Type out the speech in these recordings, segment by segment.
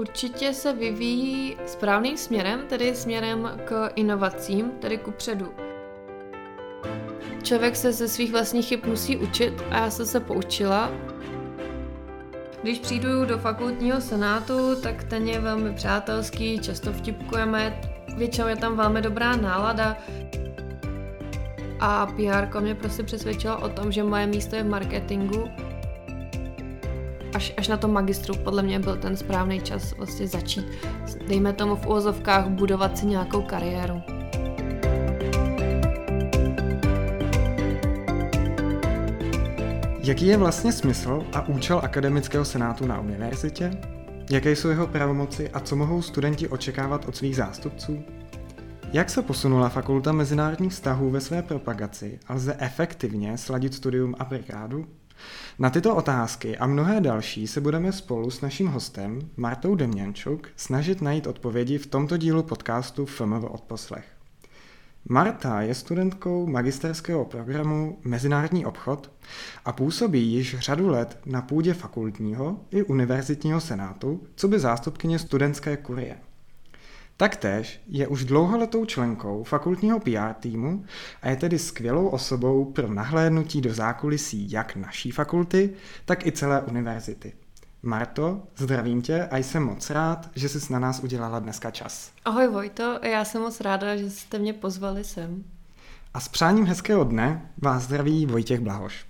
Určitě se vyvíjí správným směrem, tedy směrem k inovacím, tedy ku předu. Člověk se ze svých vlastních chyb musí učit a já jsem se poučila. Když přijdu do fakultního senátu, tak ten je velmi přátelský, často vtipkujeme, většinou je tam velmi dobrá nálada. A PR mě prostě přesvědčila o tom, že moje místo je v marketingu. Až, až na tom magistru podle mě byl ten správný čas vlastně začít, dejme tomu v úvozovkách, budovat si nějakou kariéru. Jaký je vlastně smysl a účel akademického senátu na univerzitě? Jaké jsou jeho pravomoci a co mohou studenti očekávat od svých zástupců? Jak se posunula fakulta mezinárodních vztahů ve své propagaci a lze efektivně sladit studium a brigádu? Na tyto otázky a mnohé další se budeme spolu s naším hostem Martou Demňančuk snažit najít odpovědi v tomto dílu podcastu FMV odposlech. Marta je studentkou magisterského programu Mezinárodní obchod a působí již řadu let na půdě fakultního i univerzitního senátu, co by zástupkyně studentské kurie. Taktéž je už dlouholetou členkou fakultního PR týmu a je tedy skvělou osobou pro nahlédnutí do zákulisí jak naší fakulty, tak i celé univerzity. Marto, zdravím tě a jsem moc rád, že jsi na nás udělala dneska čas. Ahoj Vojto, já jsem moc ráda, že jste mě pozvali sem. A s přáním hezkého dne vás zdraví Vojtěch Blahoš.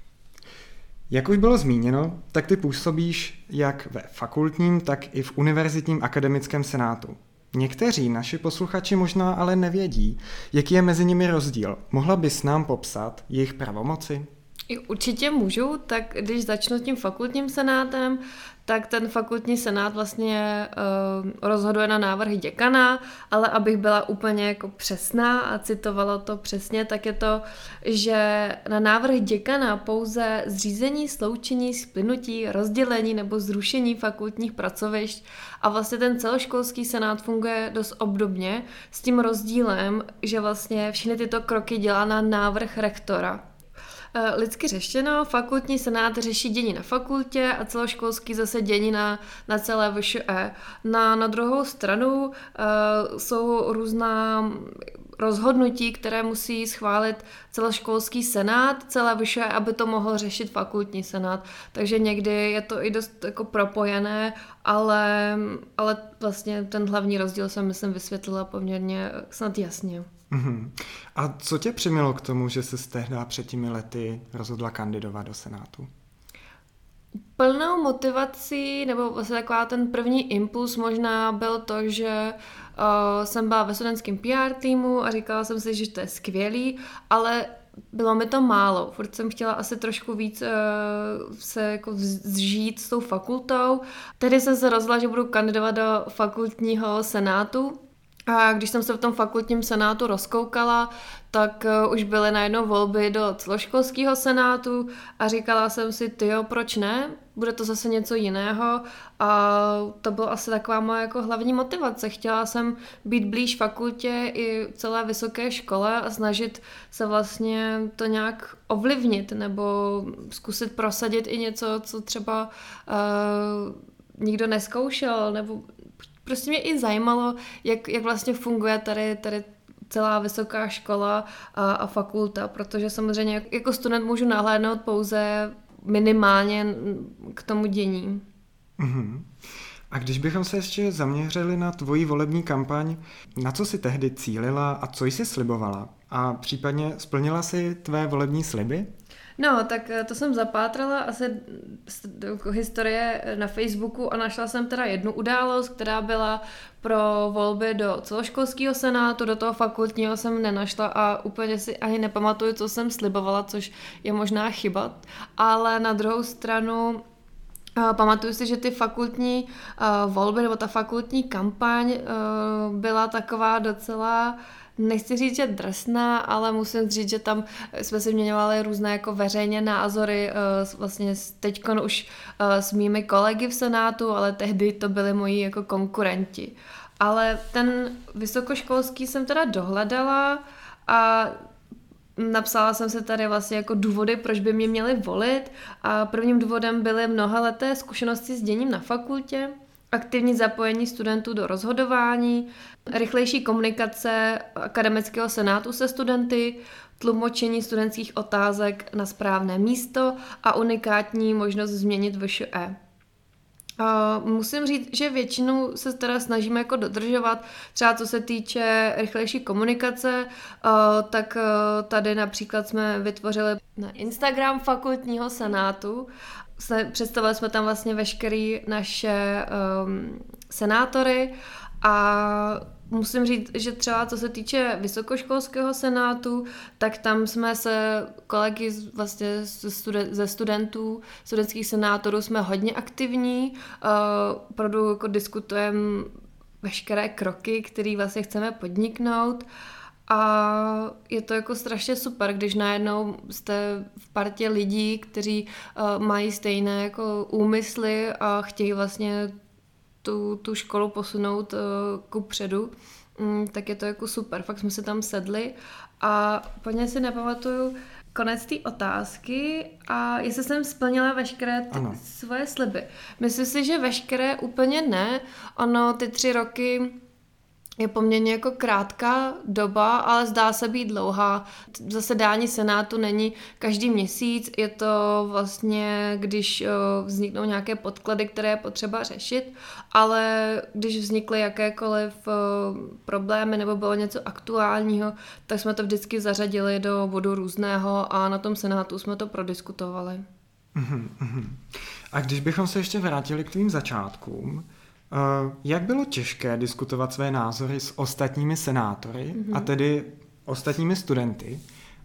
Jak už bylo zmíněno, tak ty působíš jak ve fakultním, tak i v univerzitním akademickém senátu. Někteří naši posluchači možná ale nevědí, jaký je mezi nimi rozdíl. Mohla bys nám popsat jejich pravomoci? Určitě můžu, tak když začnu s tím fakultním senátem, tak ten fakultní senát vlastně uh, rozhoduje na návrhy děkana, ale abych byla úplně jako přesná a citovala to přesně, tak je to, že na návrh děkana pouze zřízení, sloučení, splynutí, rozdělení nebo zrušení fakultních pracovišť a vlastně ten celoškolský senát funguje dost obdobně s tím rozdílem, že vlastně všechny tyto kroky dělá na návrh rektora. Eh, lidsky řeštěno, fakultní senát řeší dění na fakultě a celoškolský zase dění na, na celé VŠE. Na, na druhou stranu uh, jsou různá rozhodnutí, které musí schválit celoškolský senát, celé vyšší, aby to mohl řešit fakultní senát. Takže někdy je to i dost jako propojené, ale, ale vlastně ten hlavní rozdíl jsem, myslím, vysvětlila poměrně snad jasně. Mm-hmm. A co tě přimělo k tomu, že se tehdy před těmi lety rozhodla kandidovat do Senátu? Plnou motivací, nebo vlastně taková ten první impuls možná byl to, že uh, jsem byla ve studentském PR týmu a říkala jsem si, že to je skvělý, ale bylo mi to málo. Furt jsem chtěla asi trošku víc uh, se jako zžít s tou fakultou. Tedy jsem se rozhodla, že budu kandidovat do fakultního senátu, a když jsem se v tom fakultním senátu rozkoukala, tak uh, už byly najednou volby do celoškolského senátu a říkala jsem si, ty jo, proč ne? Bude to zase něco jiného a to bylo asi taková moje jako hlavní motivace. Chtěla jsem být blíž fakultě i celé vysoké škole a snažit se vlastně to nějak ovlivnit nebo zkusit prosadit i něco, co třeba uh, nikdo neskoušel, nebo prostě mě i zajímalo, jak, jak vlastně funguje tady, tady celá vysoká škola a, a fakulta, protože samozřejmě jako student můžu nahlédnout pouze minimálně k tomu dění. Mm-hmm. A když bychom se ještě zaměřili na tvoji volební kampaň, na co si tehdy cílila a co jsi slibovala? A případně splnila si tvé volební sliby? No, tak eh, to jsem zapátrala asi historie na Facebooku a našla jsem teda jednu událost, která byla pro volby do celoškolského senátu, do toho fakultního jsem nenašla a úplně si ani nepamatuju, co jsem slibovala, což je možná chyba, ale na druhou stranu Uh, pamatuju si, že ty fakultní volby nebo ta fakultní kampaň byla taková docela nechci říct, že drsná, ale musím říct, že tam jsme si měňovali různé jako veřejně názory, uh, vlastně teď už uh, s mými kolegy v Senátu, ale tehdy to byli moji jako konkurenti. Ale ten vysokoškolský jsem teda dohledala a napsala jsem se tady vlastně jako důvody, proč by mě měli volit a prvním důvodem byly mnohaleté zkušenosti s děním na fakultě, aktivní zapojení studentů do rozhodování, rychlejší komunikace akademického senátu se studenty, tlumočení studentských otázek na správné místo a unikátní možnost změnit VŠE. Uh, musím říct, že většinou se teda snažíme jako dodržovat, třeba co se týče rychlejší komunikace, uh, tak uh, tady například jsme vytvořili na Instagram fakultního senátu, představili jsme tam vlastně veškerý naše um, senátory a musím říct, že třeba co se týče vysokoškolského senátu, tak tam jsme se kolegy vlastně ze studentů, studentských senátorů jsme hodně aktivní, uh, opravdu jako diskutujeme veškeré kroky, které vlastně chceme podniknout. A je to jako strašně super, když najednou jste v partě lidí, kteří uh, mají stejné jako úmysly a chtějí vlastně tu, tu školu posunout uh, ku předu, um, tak je to jako super. Fakt jsme se tam sedli a úplně si nepamatuju konec té otázky a jestli jsem splnila veškeré ty svoje sliby. Myslím si, že veškeré úplně ne. Ono ty tři roky je poměrně jako krátká doba, ale zdá se být dlouhá. Zasedání Senátu není každý měsíc, je to vlastně, když vzniknou nějaké podklady, které je potřeba řešit, ale když vznikly jakékoliv problémy nebo bylo něco aktuálního, tak jsme to vždycky zařadili do bodu různého a na tom Senátu jsme to prodiskutovali. Mhm, a když bychom se ještě vrátili k tvým začátkům, Eh, jak bylo těžké diskutovat své názory s ostatními senátory, mm-hmm. a mhm. tedy ostatními studenty,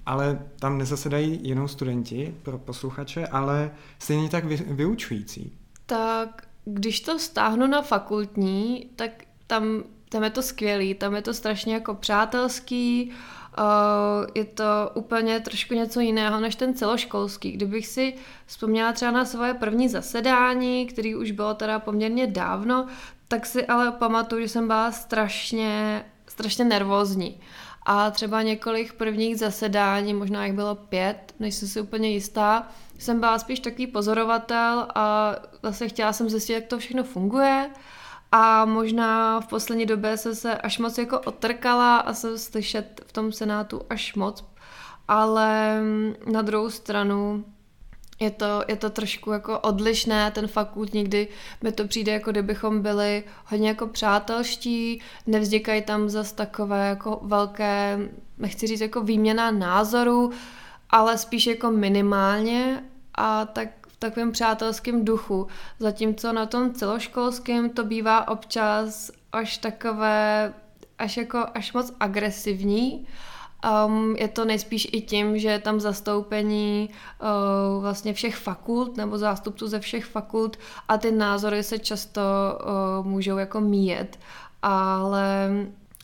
ale tam nezasedají jenom studenti pro posluchače, ale stejně tak vy, vyučující? Tak když to stáhnu na fakultní, tak tam, tam je to skvělý, tam je to strašně jako přátelský, uh, je to úplně trošku něco jiného než ten celoškolský. Kdybych si vzpomněla třeba na svoje první zasedání, který už bylo teda poměrně dávno, tak si ale pamatuju, že jsem byla strašně, strašně nervózní. A třeba několik prvních zasedání, možná jich bylo pět, než jsem si úplně jistá, jsem byla spíš takový pozorovatel a zase chtěla jsem zjistit, jak to všechno funguje a možná v poslední době se se až moc jako otrkala a se slyšet v tom senátu až moc, ale na druhou stranu je to, je to trošku jako odlišné, ten fakult někdy mi to přijde, jako kdybychom byli hodně jako přátelští, nevznikají tam zas takové jako velké, nechci říct jako výměna názorů, ale spíš jako minimálně a tak v takovém přátelském duchu. Zatímco na tom celoškolském to bývá občas až takové, až jako až moc agresivní. Um, je to nejspíš i tím, že je tam zastoupení uh, vlastně všech fakult nebo zástupců ze všech fakult a ty názory se často uh, můžou jako míjet. Ale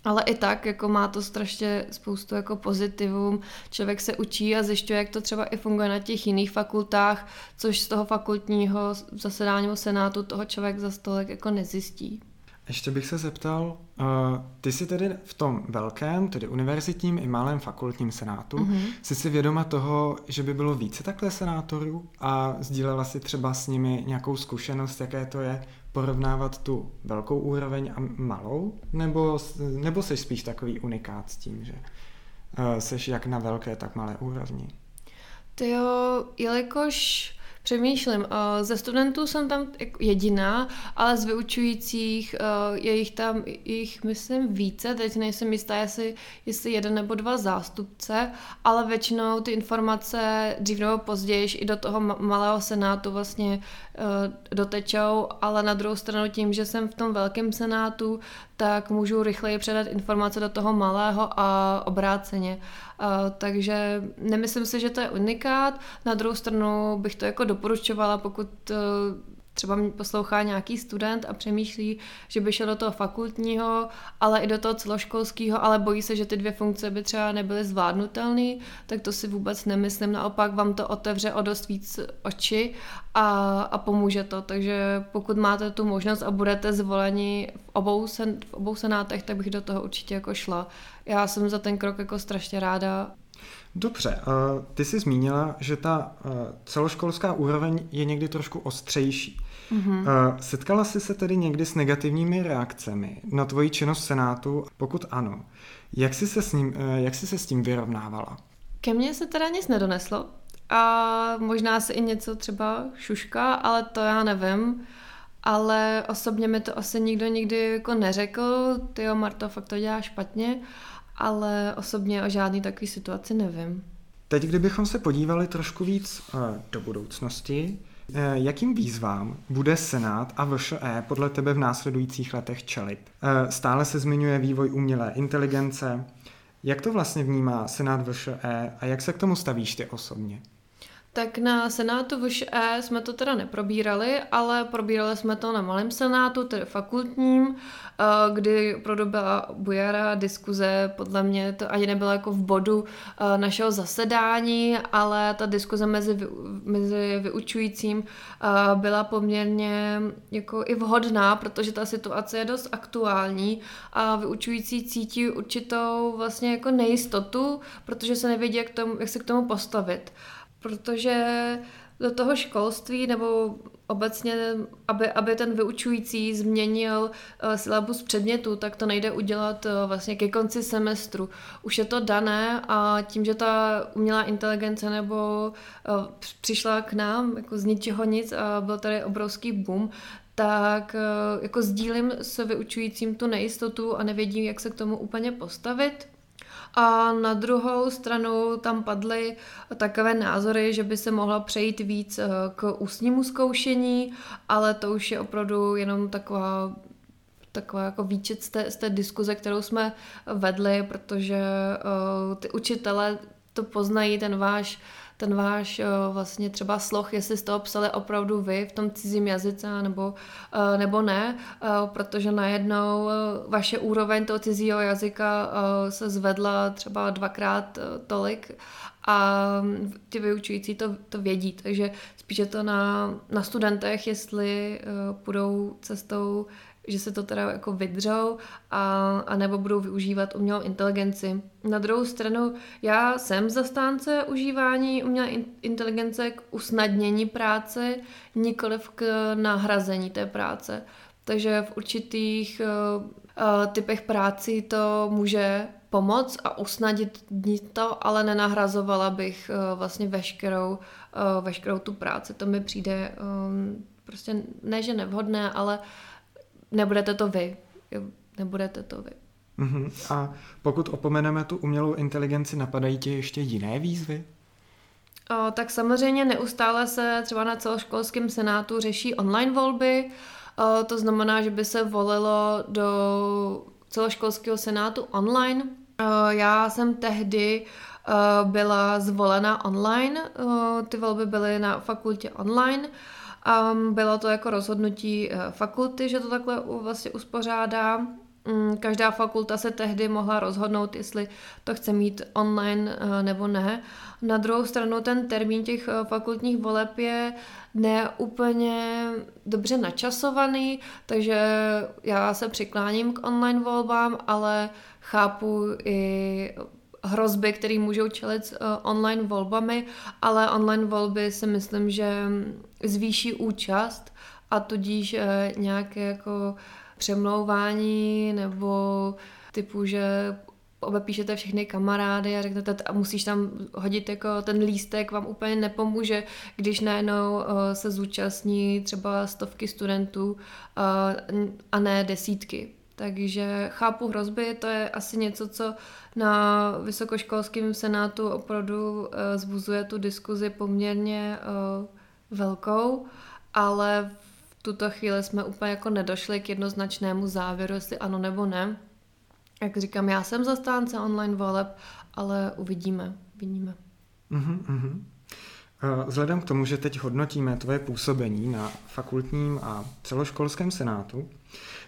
ale i tak, jako má to strašně spoustu jako pozitivum. Člověk se učí a zjišťuje, jak to třeba i funguje na těch jiných fakultách, což z toho fakultního zasedání senátu toho člověk za stolek jako nezjistí. Ještě bych se zeptal, uh, ty jsi tedy v tom velkém, tedy univerzitním i malém fakultním senátu, mm-hmm. jsi si vědoma toho, že by bylo více takhle senátorů a sdílela si třeba s nimi nějakou zkušenost, jaké to je porovnávat tu velkou úroveň a malou? Nebo, nebo jsi spíš takový unikát s tím, že jsi jak na velké, tak malé úrovni? To jo, jelikož Přemýšlím, eh, ze studentů jsem tam jediná, ale z vyučujících eh, je jich tam, jich myslím více, teď nejsem jistá, jestli, jestli jeden nebo dva zástupce, ale většinou ty informace dřív nebo později i do toho malého senátu vlastně eh, dotečou, ale na druhou stranu tím, že jsem v tom velkém senátu, tak můžu rychleji předat informace do toho malého a obráceně. Uh, takže nemyslím si, že to je unikát. Na druhou stranu bych to jako doporučovala, pokud uh, třeba mě poslouchá nějaký student a přemýšlí, že by šel do toho fakultního, ale i do toho celoškolského, ale bojí se, že ty dvě funkce by třeba nebyly zvládnutelné, tak to si vůbec nemyslím. Naopak vám to otevře o dost víc oči a, a pomůže to. Takže pokud máte tu možnost a budete zvoleni v obou, sen, v obou senátech, tak bych do toho určitě jako šla. Já jsem za ten krok jako strašně ráda. Dobře, ty jsi zmínila, že ta celoškolská úroveň je někdy trošku ostřejší. Mm-hmm. Setkala jsi se tedy někdy s negativními reakcemi na tvoji činnost Senátu? Pokud ano, jak jsi se s, ním, jak jsi se s tím vyrovnávala? Ke mně se teda nic nedoneslo a možná se i něco třeba šuška, ale to já nevím. Ale osobně mi to asi nikdo nikdy jako neřekl, ty jo, Marto, fakt to dělá špatně, ale osobně o žádný takový situaci nevím. Teď, kdybychom se podívali trošku víc eh, do budoucnosti, eh, jakým výzvám bude Senát a VŠE podle tebe v následujících letech čelit? Eh, stále se zmiňuje vývoj umělé inteligence. Jak to vlastně vnímá Senát VŠE a jak se k tomu stavíš ty osobně? Tak na Senátu VŠE jsme to teda neprobírali, ale probírali jsme to na malém senátu, tedy fakultním, eh, kdy proběhla bujara diskuze, podle mě to ani nebylo jako v bodu eh, našeho zasedání, ale ta diskuze mezi, mezi vyučujícím eh, byla poměrně jako i vhodná, protože ta situace je dost aktuální a vyučující cítí určitou vlastně jako nejistotu, protože se nevědí, jak, tomu, jak se k tomu postavit protože do toho školství nebo obecně, aby, aby ten vyučující změnil uh, syllabus předmětu, tak to nejde udělat uh, vlastně ke konci semestru. Už je to dané a tím, že ta umělá inteligence nebo uh, přišla k nám jako z ničeho nic a byl tady obrovský boom, tak jako sdílím s vyučujícím tu nejistotu a nevědím, jak se k tomu úplně postavit. A na druhou stranu tam padly takové názory, že by se mohla přejít víc eh, k ústnímu zkoušení, ale to už je opravdu jenom taková taková jako výčet z té, z té diskuze, kterou jsme vedli, protože uh, ty učitele to poznají, ten váš ten váš uh, vlastně třeba sloh, jestli jste ho psali opravdu vy v tom cizím jazyce nebo, uh, nebo ne, uh, protože najednou vaše úroveň toho cizího jazyka se zvedla třeba dvakrát tolik a ti vyučující to, to vědí, takže spíše to na, na studentech, jestli půjdou cestou že se to teda jako vydřou a, a nebo budou využívat umělou inteligenci. Na druhou stranu, já jsem zastánce užívání umělé inteligence k usnadnění práce, nikoliv k nahrazení té práce. Takže v určitých uh, typech práci to může pomoct a usnadnit to, ale nenahrazovala bych uh, vlastně veškerou, uh, veškerou tu práci. To mi přijde um, prostě ne, že nevhodné, ale uh, nebudete to vy. Nebudete to vy. Uh-huh. A pokud opomeneme tu umělou inteligenci, napadají tě ještě jiné výzvy? O, tak samozřejmě neustále se třeba na celoškolském senátu řeší online volby. O, to znamená, že by se volilo do celoškolského senátu online. O, já jsem tehdy byla zvolena online. Ty volby byly na fakultě online. Um, bylo to jako rozhodnutí uh, fakulty, že to takhle vlastně uspořádá. Um, každá fakulta se tehdy mohla rozhodnout, jestli to chce mít online uh, nebo ne. Na druhou stranu ten termín těch uh, fakultních voleb je neúplně dobře načasovaný, takže já se přikláním k online volbám, ale chápu i hrozby, které můžou čelit uh, online volbami, ale online volby si myslím, že zvýší účast a tudíž uh, nějaké jako přemlouvání nebo typu, že obepíšete všechny kamarády a řeknete, a musíš tam hodit jako ten lístek, vám úplně nepomůže, když najednou uh, se zúčastní třeba stovky studentů a ne desítky. Takže chápu hrozby, to je asi něco, co na vysokoškolském senátu opravdu uh, zbuzuje tu diskuzi poměrně uh, velkou, ale v tuto chvíli jsme úplně jako nedošli k jednoznačnému závěru, jestli ano nebo ne. Jak říkám, já jsem zastánce online voleb, ale uvidíme, uvidíme. Uh-huh, Vzhledem k tomu, že teď hodnotíme tvoje působení na fakultním a celoškolském senátu,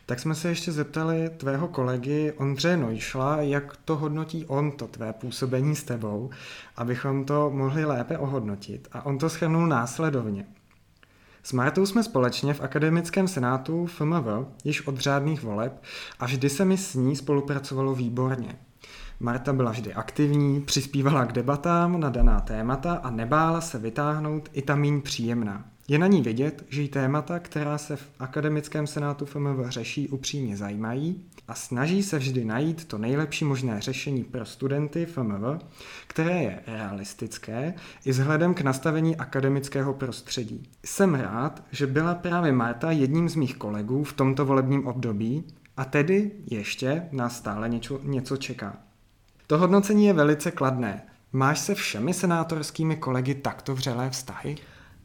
tak jsme se ještě zeptali tvého kolegy Ondřeje Nojšla, jak to hodnotí on, to tvé působení s tebou, abychom to mohli lépe ohodnotit. A on to schrnul následovně. S Martou jsme společně v akademickém senátu FMV již od řádných voleb a vždy se mi s ní spolupracovalo výborně. Marta byla vždy aktivní, přispívala k debatám na daná témata a nebála se vytáhnout i ta míň příjemná. Je na ní vidět, že jí témata, která se v akademickém senátu FMV řeší, upřímně zajímají a snaží se vždy najít to nejlepší možné řešení pro studenty FMV, které je realistické i vzhledem k nastavení akademického prostředí. Jsem rád, že byla právě Marta jedním z mých kolegů v tomto volebním období a tedy ještě nás stále něco, něco čeká. To hodnocení je velice kladné. Máš se všemi senátorskými kolegy takto vřelé vztahy?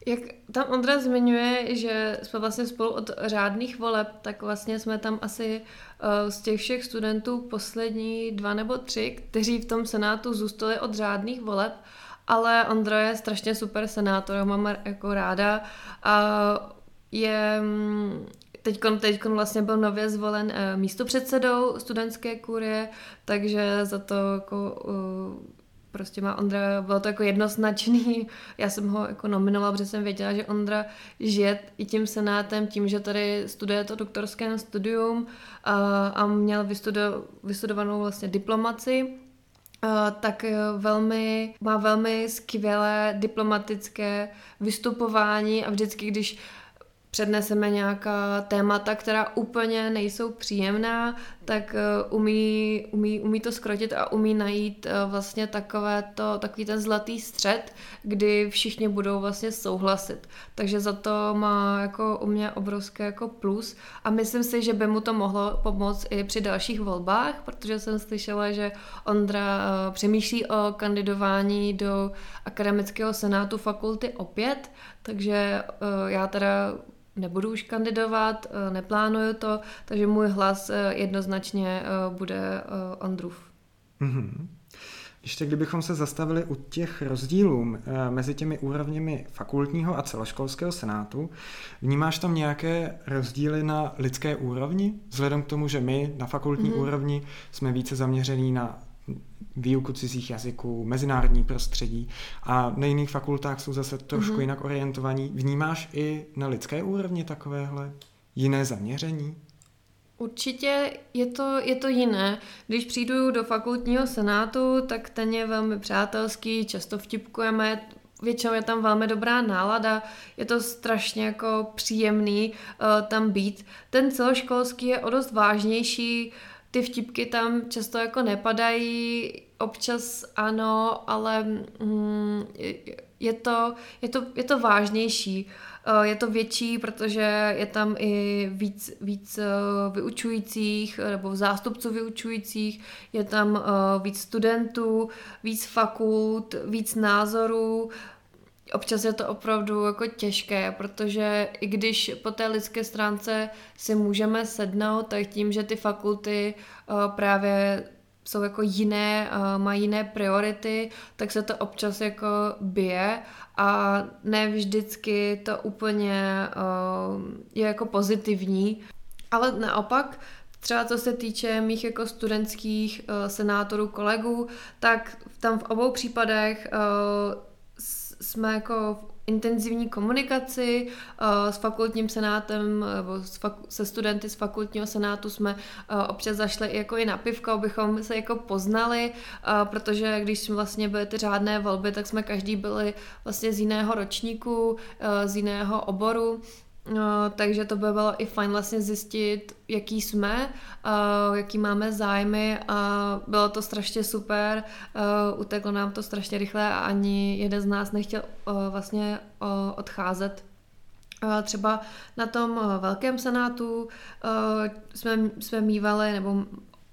Jak tam Ondra zmiňuje, že jsme vlastně spolu od řádných voleb, tak vlastně jsme tam asi uh, z těch všech studentů poslední dva nebo tři, kteří v tom senátu zůstali od řádných voleb, ale Ondra je strašně super senátor, mám jako ráda. A je mm, Teď teď vlastně byl nově zvolen uh, místopředsedou studentské kurie, takže za to jako uh, prostě má Ondra, bylo to jako jednoznačný, já jsem ho jako nominovala, protože jsem věděla, že Ondra žije i tím senátem, tím, že tady studuje to doktorské studium a, a měl vystudo, vystudovanou vlastně diplomaci, tak velmi, má velmi skvělé diplomatické vystupování a vždycky, když předneseme nějaká témata, která úplně nejsou příjemná, tak eh, umí, umí, umí to skrotit a umí najít eh, vlastně takové to, takový ten zlatý střed, kdy všichni budou vlastně souhlasit. Takže za to má jako u mě obrovské jako plus a myslím si, že by mu to mohlo pomoct i při dalších volbách, protože jsem slyšela, že Ondra eh, přemýšlí o kandidování do akademického senátu fakulty opět, takže já teda nebudu už kandidovat, eh, neplánuju to, takže můj hlas eh, jednoznačně eh, bude Andrův. Mm-hmm. Ještě kdybychom se zastavili u těch rozdílů mezi těmi úrovněmi fakultního a celoškolského senátu, vnímáš tam nějaké rozdíly na lidské úrovni? Vzhledem k tomu, že my na fakultní mm-hmm. úrovni jsme více zaměření na výuku cizích jazyků, mezinárodní prostředí a na jiných fakultách jsou zase trošku mm-hmm. jinak orientovaní. Vnímáš i na lidské úrovni takovéhle jiné zaměření? Určitě je to, je to jiné. Když přijdu do fakultního senátu, tak ten je velmi přátelský, často vtipkujeme, většinou je tam velmi dobrá nálada, je to strašně jako příjemný uh, tam být. Ten celoškolský je o dost vážnější, ty vtipky tam často jako nepadají, občas ano, ale mm, je, to, je, to, je to vážnější. Eh, je to větší, protože je tam i víc, víc eh, vyučujících nebo zástupců vyučujících, je tam eh, víc studentů, víc fakult, víc názorů, občas je to opravdu jako těžké, protože i když po té lidské stránce si můžeme sednout, tak tím, že ty fakulty uh, právě jsou jako jiné, uh, mají jiné priority, tak se to občas jako bije a ne vždycky to úplně uh, je jako pozitivní. Ale naopak, třeba co se týče mých jako studentských senátorů, kolegů, tak tam v obou případech jsme jako v intenzivní komunikaci uh, s fakultním senátem nebo s faku- se studenty z fakultního senátu jsme uh, občas zašli jako i na pivko, abychom se jako poznali, protože když jsme vlastně byly ty řádné volby, tak jsme každý byli vlastně z jiného ročníku, z jiného oboru, No, takže to by bylo i fajn vlastně zjistit, jaký jsme, uh, jaký máme zájmy a bylo to strašně super, uh, uteklo nám to strašně rychle a ani jeden z nás nechtěl uh, vlastně uh, odcházet. Uh, třeba na tom velkém senátu uh, jsme, jsme mývali nebo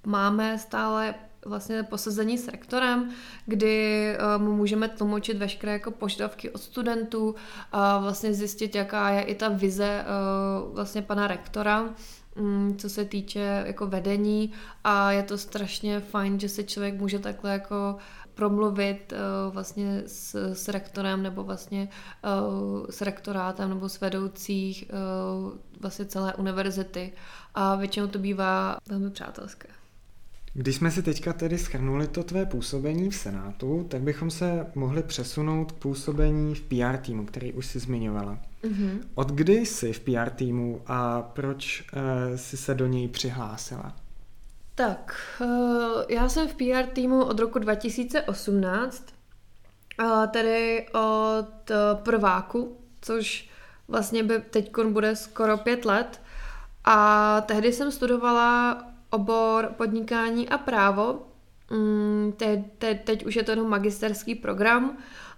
máme stále vlastně posazení s rektorem, kdy uh, mu můžeme tlumočit veškeré jako požadavky od studentů a vlastně zjistit, jaká je i ta vize uh, vlastně pana rektora, um, co se týče jako vedení a je to strašně fajn, že se člověk může takhle jako promluvit uh, vlastně s, s rektorem nebo vlastně s rektorátem nebo s vedoucích vlastně celé univerzity a většinou to bývá velmi přátelské. Když jsme si teďka tedy schrnuli to tvé působení v Senátu, tak bychom se mohli přesunout k působení v PR týmu, který už si zmiňovala. Mm-hmm. Od kdy jsi v PR týmu a proč uh, jsi se do něj přihlásila? Tak, uh, já jsem v PR týmu od roku 2018, uh, tedy od uh, prváku, což vlastně by teď bude skoro pět let. A tehdy jsem studovala obor podnikání a právo. Mm, te, te, teď už je to jenom magisterský program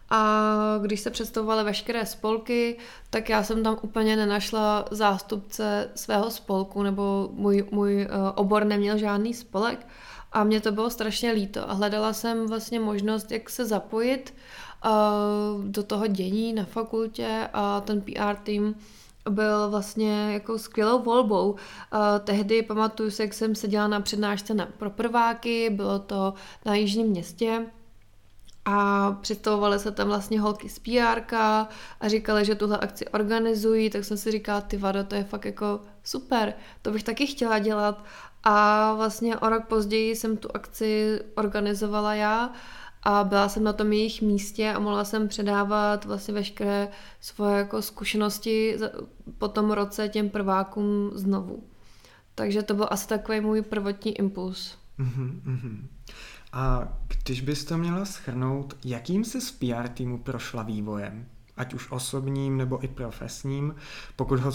a když se představovaly veškeré spolky, tak já jsem tam úplně nenašla zástupce svého spolku, nebo můj, můj eh, obor neměl žádný spolek a mě to bylo strašně líto a hledala jsem vlastně možnost, jak se zapojit uh, do toho dění na fakultě a ten PR tým byl vlastně jako skvělou volbou. Uh, tehdy pamatuju se, jak jsem seděla na přednášce na, pro prváky, bylo to na Jižním městě. A představovaly se tam vlastně holky z PR a říkali, že tuhle akci organizují, tak jsem si říkala, ty vado, to je fakt jako super, to bych taky chtěla dělat. A vlastně o rok později jsem tu akci organizovala já a byla jsem na tom jejich místě a mohla jsem předávat vlastně veškeré svoje jako zkušenosti po tom roce těm prvákům znovu. Takže to byl asi takový můj prvotní impuls. Mm-hmm. A když byste měla schrnout, jakým se z PR týmu prošla vývojem? Ať už osobním nebo i profesním, pokud ho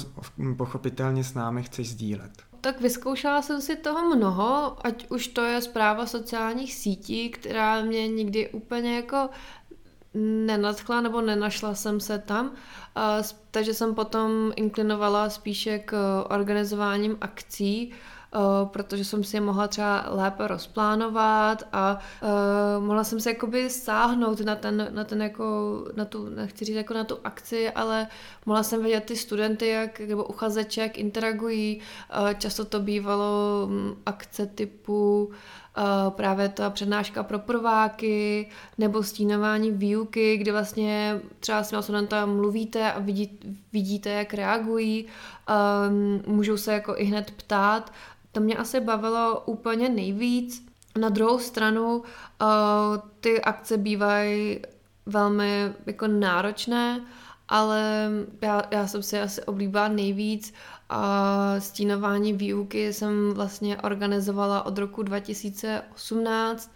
pochopitelně s námi chceš sdílet tak vyzkoušela jsem si toho mnoho, ať už to je zpráva sociálních sítí, která mě nikdy úplně jako nenadchla nebo nenašla jsem se tam, takže jsem potom inklinovala spíše k organizováním akcí, protože jsem si je mohla třeba lépe rozplánovat a uh, mohla jsem se jakoby sáhnout na ten, na ten jako, na tu, nechci říct jako na tu akci, ale mohla jsem vidět ty studenty, jak, nebo uchazeče, jak interagují. Uh, často to bývalo um, akce typu právě ta přednáška pro prváky nebo stínování výuky, kde vlastně třeba s těma studenta mluvíte a vidí, vidíte, jak reagují, um, můžou se jako i hned ptát to mě asi bavilo úplně nejvíc. Na druhou stranu uh, ty akce bývají velmi jako náročné, ale já, já jsem si asi oblíbila nejvíc a stínování výuky jsem vlastně organizovala od roku 2018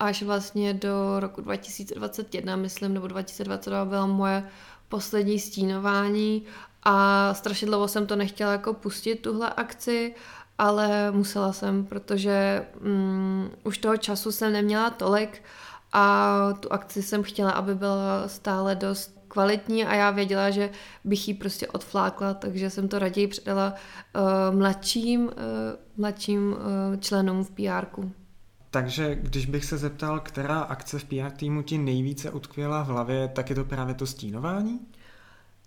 až vlastně do roku 2021, myslím, nebo 2022 byla moje poslední stínování a strašně dlouho jsem to nechtěla jako pustit, tuhle akci ale musela jsem, protože um, už toho času jsem neměla tolik a tu akci jsem chtěla, aby byla stále dost kvalitní a já věděla, že bych ji prostě odflákla, takže jsem to raději předala uh, mladším, uh, mladším uh, členům v pr. Takže když bych se zeptal, která akce v PR týmu ti nejvíce utkvěla v hlavě, tak je to právě to stínování?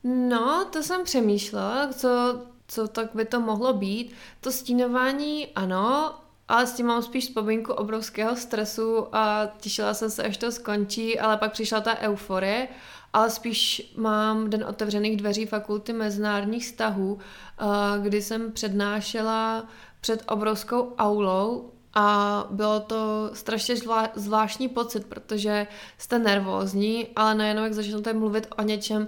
No, to jsem přemýšlela, co co tak by to mohlo být. To stínování ano, ale s tím mám spíš vzpomínku obrovského stresu a těšila jsem se, až to skončí, ale pak přišla ta euforie, ale spíš mám den otevřených dveří fakulty mezinárodních vztahů, eh, kdy jsem přednášela před obrovskou aulou a bylo to strašně zvláštní pocit, protože jste nervózní, ale najednou, jak začnete mluvit o něčem,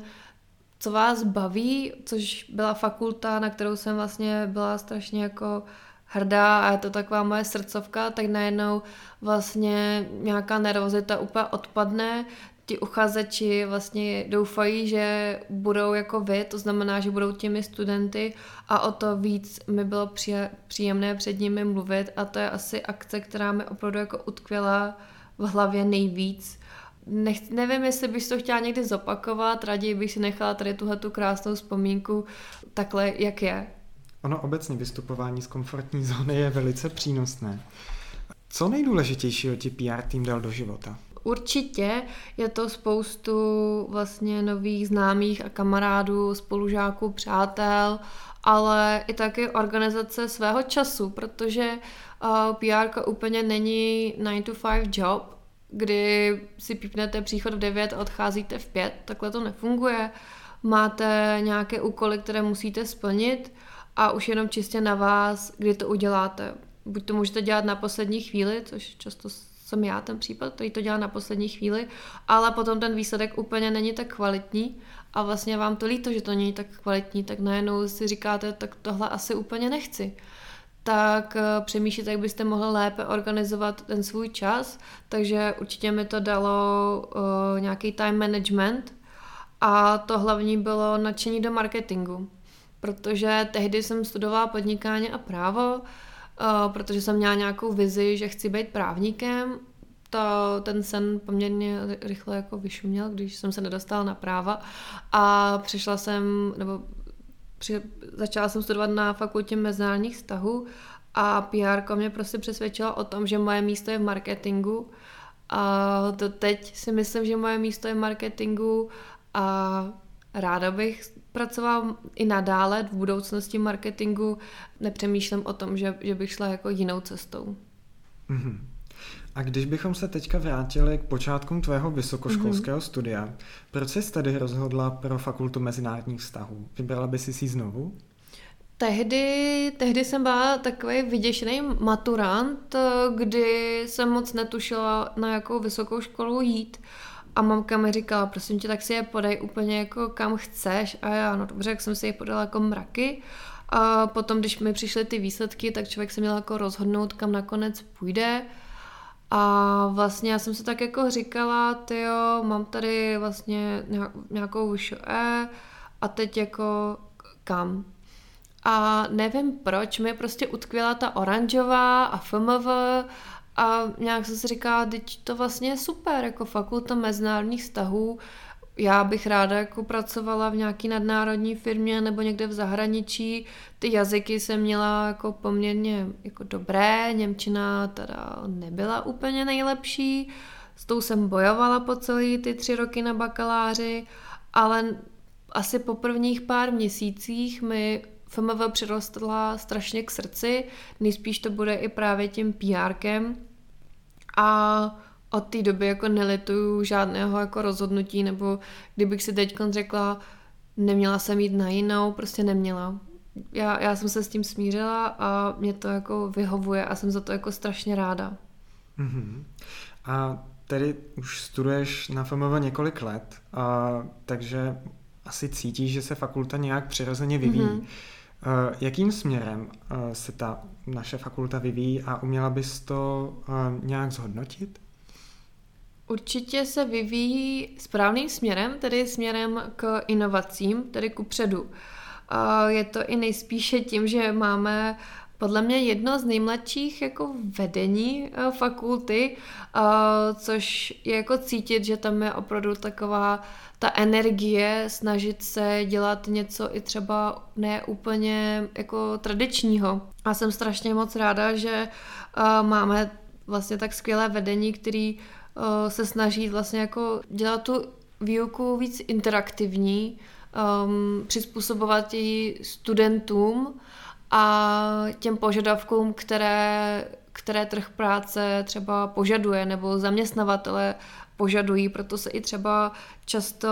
co vás baví, což byla fakulta, na kterou jsem vlastně byla strašně jako hrdá a je to taková moje srdcovka, tak najednou vlastně nějaká nervozita úplně odpadne, ti uchazeči vlastně doufají, že budou jako vy, to znamená, že budou těmi studenty a o to víc mi bylo příjemné před nimi mluvit a to je asi akce, která mi opravdu jako utkvěla v hlavě nejvíc nech, nevím, jestli bych to chtěla někdy zopakovat, raději bych si nechala tady tuhle tu krásnou vzpomínku takhle, jak je. Ono obecně vystupování z komfortní zóny je velice přínosné. Co nejdůležitějšího ti PR tým dal do života? Určitě je to spoustu vlastně nových známých a kamarádů, spolužáků, přátel, ale i taky organizace svého času, protože uh, PR úplně není 9 to 5 job, kdy si pípnete příchod v 9 a odcházíte v 5. Takhle to nefunguje. Máte nějaké úkoly, které musíte splnit a už jenom čistě na vás, kdy to uděláte. Buď to můžete dělat na poslední chvíli, což často jsem já ten případ, který to dělá na poslední chvíli, ale potom ten výsledek úplně není tak kvalitní a vlastně vám to líto, že to není tak kvalitní, tak najednou si říkáte, tak tohle asi úplně nechci tak eh, přemýšlíte, jak byste mohli lépe organizovat ten svůj čas, takže určitě mi to dalo uh, nějaký time management. A to hlavní bylo nadšení do marketingu, protože tehdy jsem studovala podnikání a právo, eh, protože jsem měla nějakou vizi, že chci být právníkem. To, ten sen poměrně rychle jako vyšuměl, když jsem se nedostala na práva. A přišla jsem, nebo při, začala jsem studovat na fakultě mezinárodních vztahů a PR mě prostě přesvědčila o tom, že moje místo je v marketingu a to teď si myslím, že moje místo je v marketingu a ráda bych pracovala i nadále v budoucnosti marketingu. Nepřemýšlím o tom, že, že bych šla jako jinou cestou. Mm-hmm. A když bychom se teďka vrátili k počátkům tvého vysokoškolského mm-hmm. studia, proč jsi tady rozhodla pro fakultu mezinárodních vztahů? Vybrala by si si znovu? Tehdy, tehdy jsem byla takový vyděšený maturant, kdy jsem moc netušila, na jakou vysokou školu jít. A mamka mi říkala, prosím tě, tak si je podej úplně jako kam chceš. A já, no dobře, jak jsem si je podala jako mraky. A potom, když mi přišly ty výsledky, tak člověk se měl jako rozhodnout, kam nakonec půjde. A vlastně já jsem se tak jako říkala, ty jo, mám tady vlastně nějakou vyšší E a teď jako kam. A nevím proč, mi prostě utkvěla ta oranžová a FMV a nějak jsem si říkala, teď to vlastně je super, jako fakulta mezinárodních vztahů, já bych ráda jako pracovala v nějaký nadnárodní firmě nebo někde v zahraničí. Ty jazyky jsem měla jako poměrně jako dobré, Němčina teda nebyla úplně nejlepší, s tou jsem bojovala po celý ty tři roky na bakaláři, ale asi po prvních pár měsících mi FMV přirostla strašně k srdci, nejspíš to bude i právě tím PRkem a od té doby jako nelituju žádného jako rozhodnutí, nebo kdybych si teď řekla, neměla jsem jít na jinou, prostě neměla. Já, já jsem se s tím smířila a mě to jako vyhovuje a jsem za to jako strašně ráda. Mm-hmm. A tedy už studuješ na FMV několik let, a, takže asi cítíš, že se fakulta nějak přirozeně vyvíjí. Mm-hmm. Jakým směrem se ta naše fakulta vyvíjí a uměla bys to nějak zhodnotit? Určitě se vyvíjí správným směrem, tedy směrem k inovacím, tedy ku předu. Je to i nejspíše tím, že máme podle mě jedno z nejmladších jako vedení e, fakulty, což je jako cítit, že tam je opravdu taková ta energie snažit se dělat něco i třeba ne úplně jako tradičního. A jsem strašně moc ráda, že e, máme vlastně tak skvělé vedení, který se snaží vlastně jako dělat tu výuku víc interaktivní, um, přizpůsobovat ji studentům a těm požadavkům, které, které trh práce třeba požaduje nebo zaměstnavatele požadují, proto se i třeba často,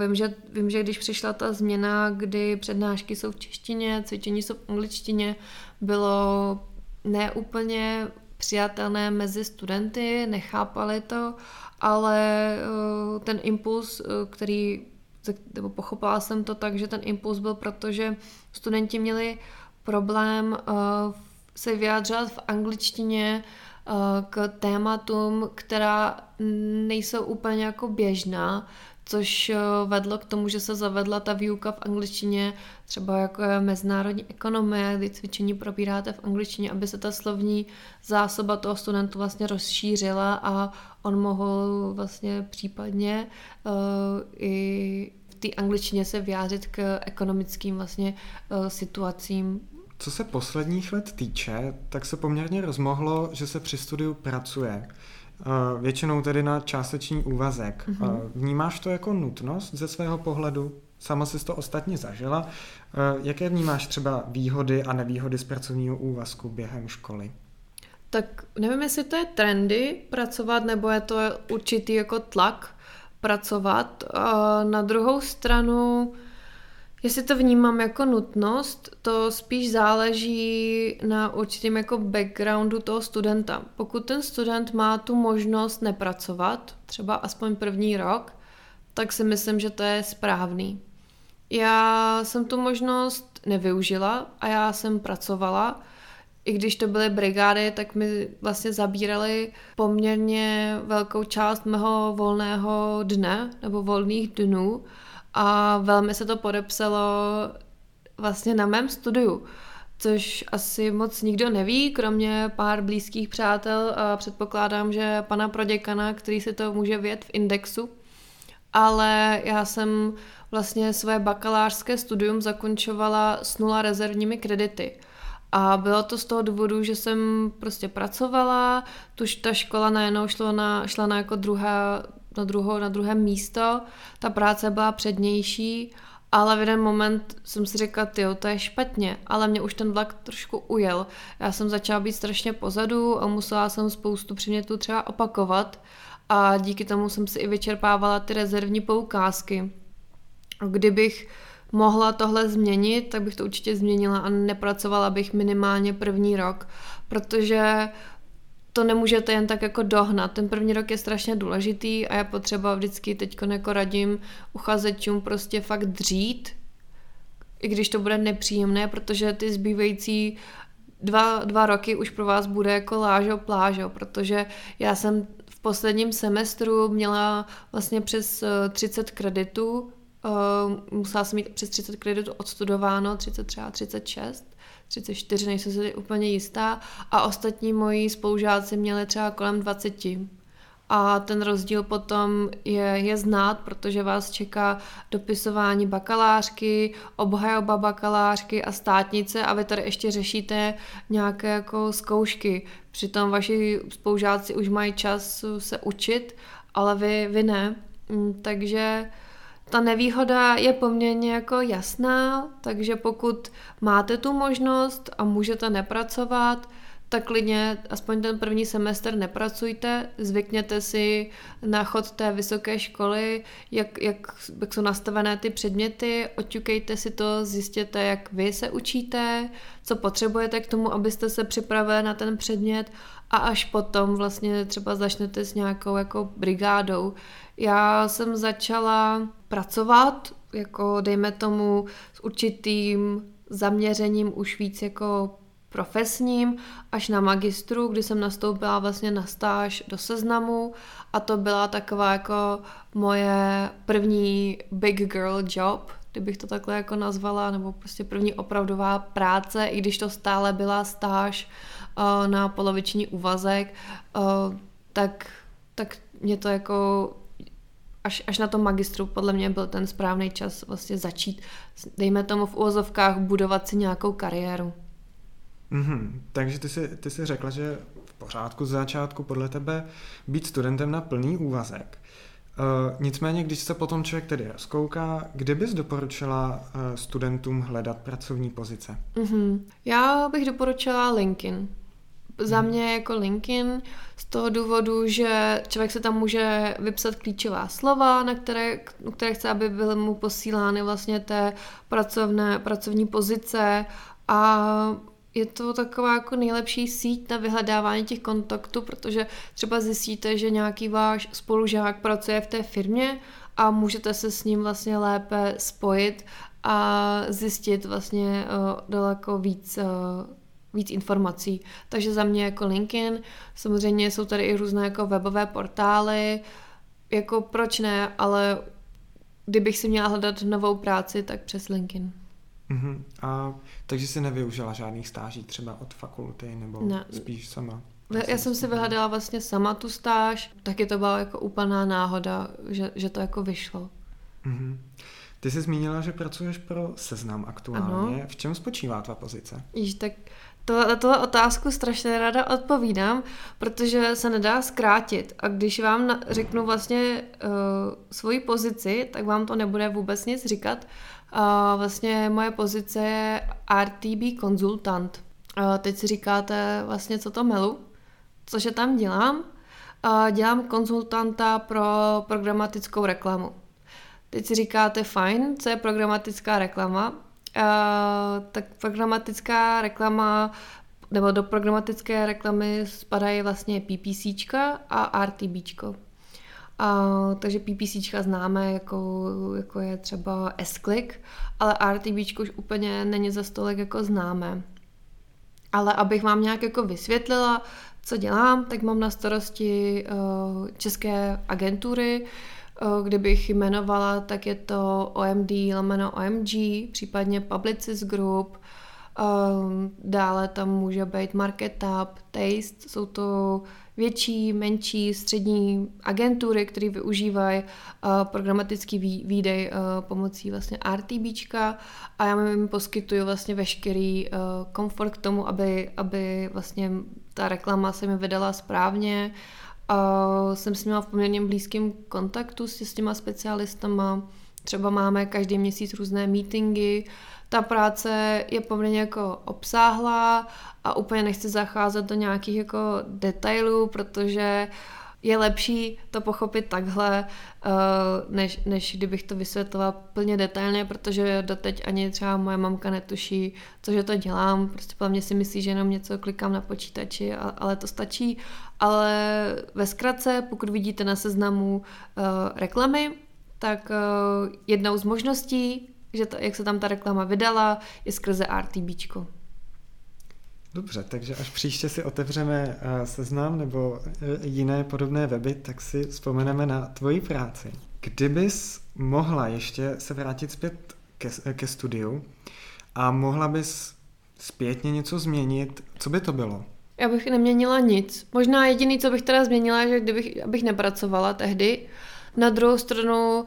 vím že, vím, že když přišla ta změna, kdy přednášky jsou v češtině, cvičení jsou v angličtině, bylo neúplně přijatelné mezi studenty, nechápali to, ale eh, ten impuls, eh, který, nebo pochopila jsem to tak, že ten impuls byl proto, že studenti měli problém eh, se vyjádřovat v angličtině k tématům, která nejsou úplně jako běžná, což eh, vedlo k tomu, že se zavedla ta výuka v angličtině, třeba jako je mezinárodní ekonomie, kdy cvičení probíráte v angličtině, aby se ta slovní zásoba toho studentu vlastně rozšířila a on mohl vlastně případně uh, i v té angličtině se vyjádřit k ekonomickým vlastně uh, situacím co se posledních let týče, tak se poměrně rozmohlo, že se při studiu pracuje. Většinou tedy na částečný úvazek. Mm-hmm. Vnímáš to jako nutnost ze svého pohledu? Sama jsi to ostatně zažila. Jaké vnímáš třeba výhody a nevýhody z pracovního úvazku během školy? Tak nevím, jestli to je trendy pracovat, nebo je to určitý jako tlak pracovat. Na druhou stranu Jestli to vnímám jako nutnost, to spíš záleží na určitém jako backgroundu toho studenta. Pokud ten student má tu možnost nepracovat, třeba aspoň první rok, tak si myslím, že to je správný. Já jsem tu možnost nevyužila a já jsem pracovala. I když to byly brigády, tak mi vlastně zabírali poměrně velkou část mého volného dne nebo volných dnů a velmi se to podepsalo vlastně na mém studiu což asi moc nikdo neví, kromě pár blízkých přátel a předpokládám, že pana proděkana, který si to může vědět v indexu. Ale já jsem vlastně své bakalářské studium zakončovala s nula rezervními kredity. A bylo to z toho důvodu, že jsem prostě pracovala, tuž ta škola najednou šlo na, šla na jako druhá, na, druhou, na druhé místo, ta práce byla přednější ale v jeden moment jsem si řekla, ty to je špatně, ale mě už ten vlak trošku ujel. Já jsem začala být strašně pozadu a musela jsem spoustu předmětů třeba opakovat a díky tomu jsem si i vyčerpávala ty rezervní poukázky. Kdybych mohla tohle změnit, tak bych to určitě změnila a nepracovala bych minimálně první rok, protože to nemůžete jen tak jako dohnat. Ten první rok je strašně důležitý a je potřeba vždycky teď jako radím uchazečům prostě fakt dřít, i když to bude nepříjemné, protože ty zbývající dva, dva roky už pro vás bude jako lážo plážo, protože já jsem v posledním semestru měla vlastně přes 30 eh, kreditů, uh, musela jsem mít přes 30 kreditů odstudováno, 30 třeba 36 34, nejsem si úplně jistá, a ostatní moji spolužáci měli třeba kolem 20. A ten rozdíl potom je, je znát, protože vás čeká dopisování bakalářky, obhajoba bakalářky a státnice a vy tady ještě řešíte nějaké jako zkoušky. Přitom vaši spolužáci už mají čas se učit, ale vy, vy ne. Mm, takže ta nevýhoda je poměrně jako jasná, takže pokud máte tu možnost a můžete nepracovat, tak klidně aspoň ten první semestr nepracujte, zvykněte si na chod té vysoké školy, jak, jak, jak jsou nastavené ty předměty, oťukejte si to, zjistěte, jak vy se učíte, co potřebujete k tomu, abyste se připravili na ten předmět a až potom vlastně třeba začnete s nějakou jako brigádou. Já jsem začala pracovat, jako dejme tomu s určitým zaměřením už víc jako profesním až na magistru, kdy jsem nastoupila vlastně na stáž do seznamu a to byla taková jako moje první big girl job, kdybych to takhle jako nazvala, nebo prostě první opravdová práce, i když to stále byla stáž uh, na poloviční úvazek, uh, tak, tak mě to jako až, až na tom magistru podle mě byl ten správný čas vlastně začít, dejme tomu v úvozovkách, budovat si nějakou kariéru. Mm-hmm. Takže ty jsi, ty jsi řekla, že v pořádku z začátku podle tebe být studentem na plný úvazek. Uh, nicméně, když se potom člověk tedy rozkouká, kde bys doporučila uh, studentům hledat pracovní pozice? Mm-hmm. Já bych doporučila LinkedIn. Za mhm. mě jako LinkedIn z toho důvodu, že člověk se tam může vypsat klíčová slova, na které, které chce, aby byly mu posílány vlastně té pracovné, pracovní pozice a je to taková jako nejlepší síť na vyhledávání těch kontaktů, protože třeba zjistíte, že nějaký váš spolužák pracuje v té firmě a můžete se s ním vlastně lépe spojit a zjistit vlastně uh, daleko víc uh, víc informací. Takže za mě jako LinkedIn, samozřejmě jsou tady i různé jako webové portály, jako proč ne, ale kdybych si měla hledat novou práci, tak přes LinkedIn. Uh-huh. A takže jsi nevyužila žádných stáží třeba od fakulty nebo ne. spíš sama? Já jsem si vyhledala vlastně sama tu stáž, taky to byla jako úplná náhoda, že, že to jako vyšlo. Uh-huh. Ty jsi zmínila, že pracuješ pro seznam aktuálně. Ano. V čem spočívá tvá pozice? Již tak to, na tohle otázku strašně ráda odpovídám, protože se nedá zkrátit. A když vám na, řeknu vlastně uh, svoji pozici, tak vám to nebude vůbec nic říkat, Uh, vlastně moje pozice je RTB konzultant. Uh, teď si říkáte vlastně, co to melu, cože tam dělám. Uh, dělám konzultanta pro programatickou reklamu. Teď si říkáte, fajn, co je programatická reklama? Uh, tak programatická reklama nebo do programatické reklamy spadají vlastně PPCčka a RTBčko. A, takže PPC známe, jako, jako je třeba S-Click, ale RTB už úplně není za stolek jako známe. Ale abych vám nějak jako vysvětlila, co dělám, tak mám na starosti uh, české agentury, Kdybych jmenovala, tak je to OMD lomeno OMG, případně Publicis Group, dále tam může být Market Up, Taste, jsou to větší, menší, střední agentury, které využívají programatický výdej pomocí vlastně RTBčka a já jim poskytuju vlastně veškerý komfort k tomu, aby, aby vlastně ta reklama se mi vydala správně a jsem s nimi v poměrně blízkém kontaktu s, s těma specialistama. Třeba máme každý měsíc různé meetingy. Ta práce je poměrně jako obsáhlá a úplně nechci zacházet do nějakých jako detailů, protože je lepší to pochopit takhle, než, než kdybych to vysvětlila plně detailně, protože doteď ani třeba moje mamka netuší, cože to dělám. Prostě podle mě si myslí, že jenom něco klikám na počítači, ale to stačí. Ale ve zkratce, pokud vidíte na seznamu uh, reklamy, tak uh, jednou z možností, že to, jak se tam ta reklama vydala, je skrze RTBčko. Dobře, takže až příště si otevřeme uh, seznam nebo uh, jiné podobné weby, tak si vzpomeneme na tvoji práci. Kdybys mohla ještě se vrátit zpět ke, ke studiu a mohla bys zpětně něco změnit, co by to bylo? Já bych neměnila nic. Možná jediný, co bych teda změnila, že kdybych abych nepracovala tehdy. Na druhou stranu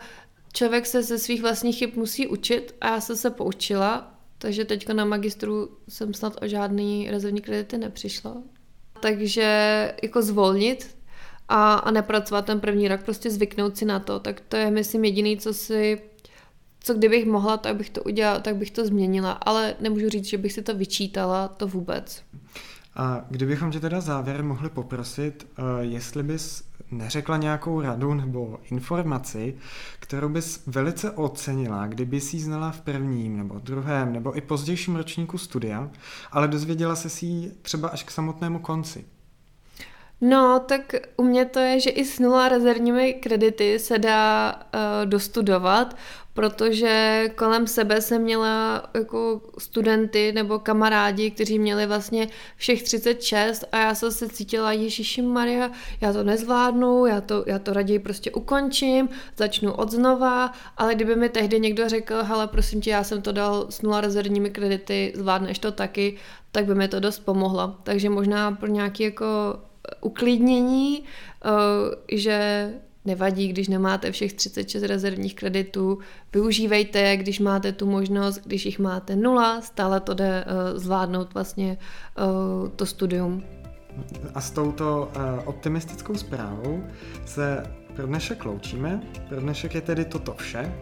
člověk se ze svých vlastních chyb musí učit a já jsem se poučila, takže teďka na magistru jsem snad o žádný rezervní kredity nepřišla. Takže jako zvolnit a, a nepracovat ten první rok, prostě zvyknout si na to, tak to je myslím jediný, co si co kdybych mohla, tak bych to udělala, tak bych to změnila, ale nemůžu říct, že bych si to vyčítala, to vůbec. A kdybychom tě teda závěr mohli poprosit, uh, jestli bys neřekla nějakou radu nebo informaci, kterou bys velice ocenila, kdyby si znala v prvním nebo druhém nebo i pozdějším ročníku studia, ale dozvěděla se si ji třeba až k samotnému konci. No, tak u mě to je, že i s nula rezervními kredity se dá uh, dostudovat, protože kolem sebe jsem měla jako studenty nebo kamarádi, kteří měli vlastně všech 36 a já jsem se cítila, Ježíši Maria, já to nezvládnu, já to, já to raději prostě ukončím, začnu od znova, ale kdyby mi tehdy někdo řekl, hele, prosím tě, já jsem to dal s nula rezervními kredity, zvládneš to taky, tak by mi to dost pomohlo. Takže možná pro nějaký jako uklidnění, eh, že nevadí, když nemáte všech 36 rezervních kreditů, využívejte je, když máte tu možnost, když jich máte nula, stále to jde uh, zvládnout vlastně uh, to studium. A s touto uh, optimistickou zprávou se pro dnešek loučíme. Pro dnešek je tedy toto vše.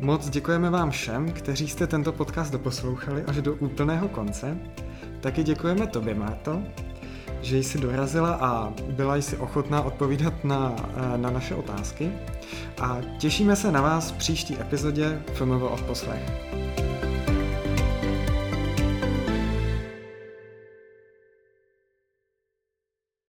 Moc děkujeme vám všem, kteří jste tento podcast doposlouchali až do úplného konce. Taky děkujeme tobě, Marto, že jsi dorazila a byla jsi ochotná odpovídat na, eh, na naše otázky. A těšíme se na vás v příští epizodě FMV od poslech.